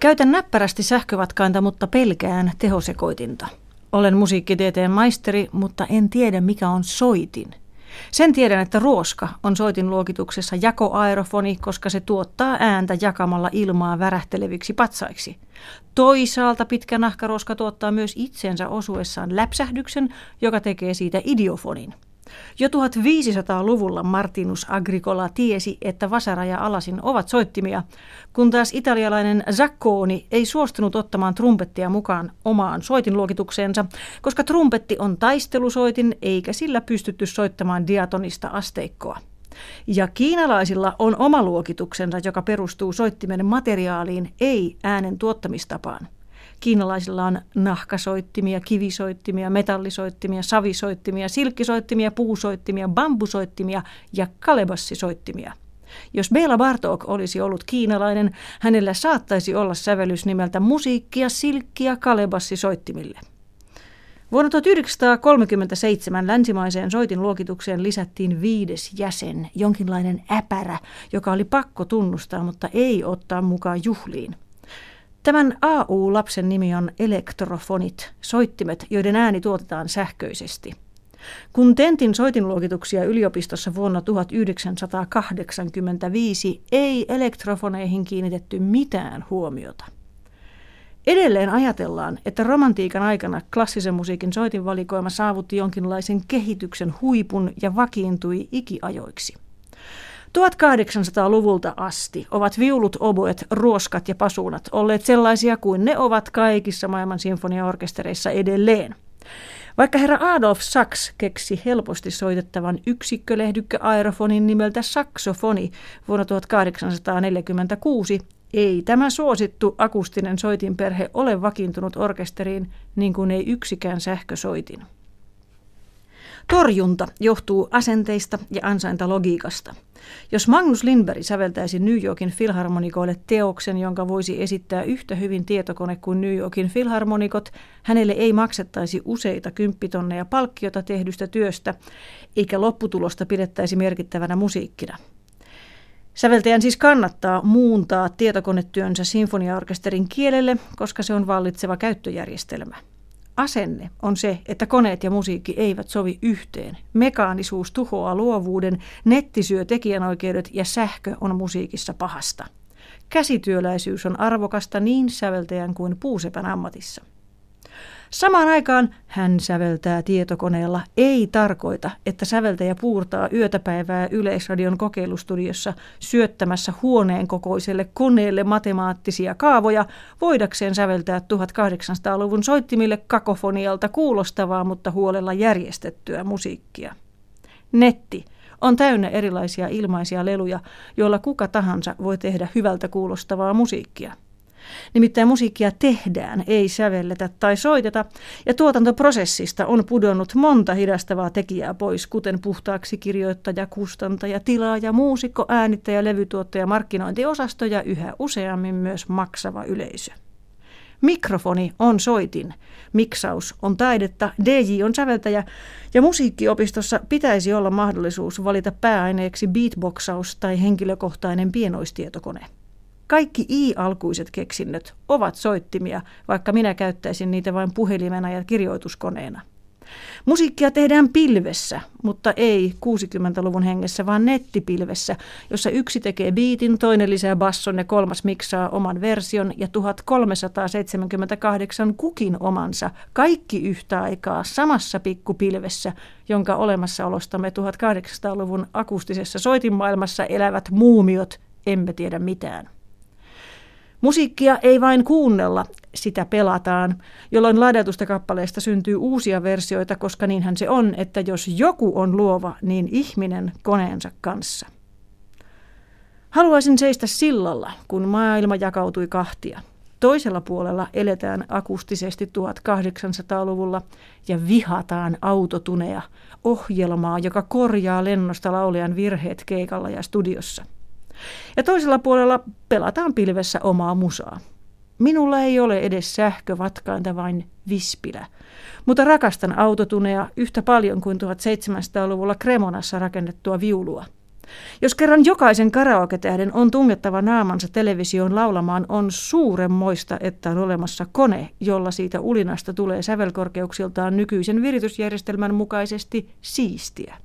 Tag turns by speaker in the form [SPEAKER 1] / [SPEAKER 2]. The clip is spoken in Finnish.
[SPEAKER 1] Käytän näppärästi sähkövatkainta, mutta pelkään tehosekoitinta. Olen musiikkitieteen maisteri, mutta en tiedä mikä on soitin. Sen tiedän, että ruoska on soitin luokituksessa jakoaerofoni, koska se tuottaa ääntä jakamalla ilmaa värähteleviksi patsaiksi. Toisaalta pitkä nahkaruoska tuottaa myös itsensä osuessaan läpsähdyksen, joka tekee siitä idiofonin. Jo 1500-luvulla Martinus Agricola tiesi, että vasara ja alasin ovat soittimia, kun taas italialainen Zacconi ei suostunut ottamaan trumpettia mukaan omaan soitinluokitukseensa, koska trumpetti on taistelusoitin eikä sillä pystytty soittamaan diatonista asteikkoa. Ja kiinalaisilla on oma luokituksensa, joka perustuu soittimen materiaaliin, ei äänen tuottamistapaan. Kiinalaisilla on nahkasoittimia, kivisoittimia, metallisoittimia, savisoittimia, silkkisoittimia, puusoittimia, bambusoittimia ja kalebassisoittimia. Jos Bela Bartok olisi ollut kiinalainen, hänellä saattaisi olla sävellys nimeltä musiikkia silkkiä kalebassisoittimille. Vuonna 1937 länsimaiseen soitin luokitukseen lisättiin viides jäsen, jonkinlainen äpärä, joka oli pakko tunnustaa, mutta ei ottaa mukaan juhliin. Tämän AU-lapsen nimi on elektrofonit, soittimet, joiden ääni tuotetaan sähköisesti. Kun Tentin soitinluokituksia yliopistossa vuonna 1985 ei elektrofoneihin kiinnitetty mitään huomiota. Edelleen ajatellaan, että romantiikan aikana klassisen musiikin soitinvalikoima saavutti jonkinlaisen kehityksen huipun ja vakiintui ikiajoiksi. 1800-luvulta asti ovat viulut, oboet, ruoskat ja pasuunat olleet sellaisia kuin ne ovat kaikissa maailman sinfoniaorkestereissa edelleen. Vaikka herra Adolf Sachs keksi helposti soitettavan yksikkölehdykkä aerofonin nimeltä saksofoni vuonna 1846, ei tämä suosittu akustinen soitinperhe ole vakiintunut orkesteriin niin kuin ei yksikään sähkösoitin. Torjunta johtuu asenteista ja ansaintalogiikasta. Jos Magnus Lindberg säveltäisi New Yorkin filharmonikoille teoksen, jonka voisi esittää yhtä hyvin tietokone kuin New Yorkin filharmonikot, hänelle ei maksettaisi useita kymppitonneja palkkiota tehdystä työstä, eikä lopputulosta pidettäisi merkittävänä musiikkina. Säveltäjän siis kannattaa muuntaa tietokonetyönsä sinfoniaorkesterin kielelle, koska se on vallitseva käyttöjärjestelmä. Asenne on se, että koneet ja musiikki eivät sovi yhteen. Mekaanisuus tuhoaa luovuuden, netti syö tekijänoikeudet ja sähkö on musiikissa pahasta. Käsityöläisyys on arvokasta niin säveltäjän kuin puusepän ammatissa. Samaan aikaan hän säveltää tietokoneella ei tarkoita, että säveltäjä puurtaa yötäpäivää Yleisradion kokeilustudiossa syöttämässä huoneen kokoiselle koneelle matemaattisia kaavoja voidakseen säveltää 1800-luvun soittimille kakofonialta kuulostavaa, mutta huolella järjestettyä musiikkia. Netti on täynnä erilaisia ilmaisia leluja, joilla kuka tahansa voi tehdä hyvältä kuulostavaa musiikkia. Nimittäin musiikkia tehdään, ei sävelletä tai soiteta, ja tuotantoprosessista on pudonnut monta hidastavaa tekijää pois, kuten puhtaaksi kirjoittaja, kustantaja, tilaaja, muusikko, äänittäjä, levytuottaja, markkinointiosasto ja yhä useammin myös maksava yleisö. Mikrofoni on soitin, miksaus on taidetta, DJ on säveltäjä ja musiikkiopistossa pitäisi olla mahdollisuus valita pääaineeksi beatboxaus tai henkilökohtainen pienoistietokone. Kaikki i-alkuiset keksinnöt ovat soittimia, vaikka minä käyttäisin niitä vain puhelimena ja kirjoituskoneena. Musiikkia tehdään pilvessä, mutta ei 60-luvun hengessä, vaan nettipilvessä, jossa yksi tekee biitin, toinen lisää basson ja kolmas miksaa oman version ja 1378 kukin omansa, kaikki yhtä aikaa samassa pikkupilvessä, jonka olemassaolostamme 1800-luvun akustisessa soitinmaailmassa elävät muumiot emme tiedä mitään. Musiikkia ei vain kuunnella, sitä pelataan, jolloin ladatusta kappaleesta syntyy uusia versioita, koska niinhän se on, että jos joku on luova, niin ihminen koneensa kanssa. Haluaisin seistä sillalla, kun maailma jakautui kahtia. Toisella puolella eletään akustisesti 1800-luvulla ja vihataan autotuneja, ohjelmaa, joka korjaa lennosta laulejan virheet keikalla ja studiossa – ja toisella puolella pelataan pilvessä omaa musaa. Minulla ei ole edes sähkövatkainta, vain vispilä. Mutta rakastan autotunea yhtä paljon kuin 1700-luvulla Kremonassa rakennettua viulua. Jos kerran jokaisen karaoke-tähden on tungettava naamansa televisioon laulamaan, on suuremmoista, että on olemassa kone, jolla siitä ulinasta tulee sävelkorkeuksiltaan nykyisen viritysjärjestelmän mukaisesti siistiä.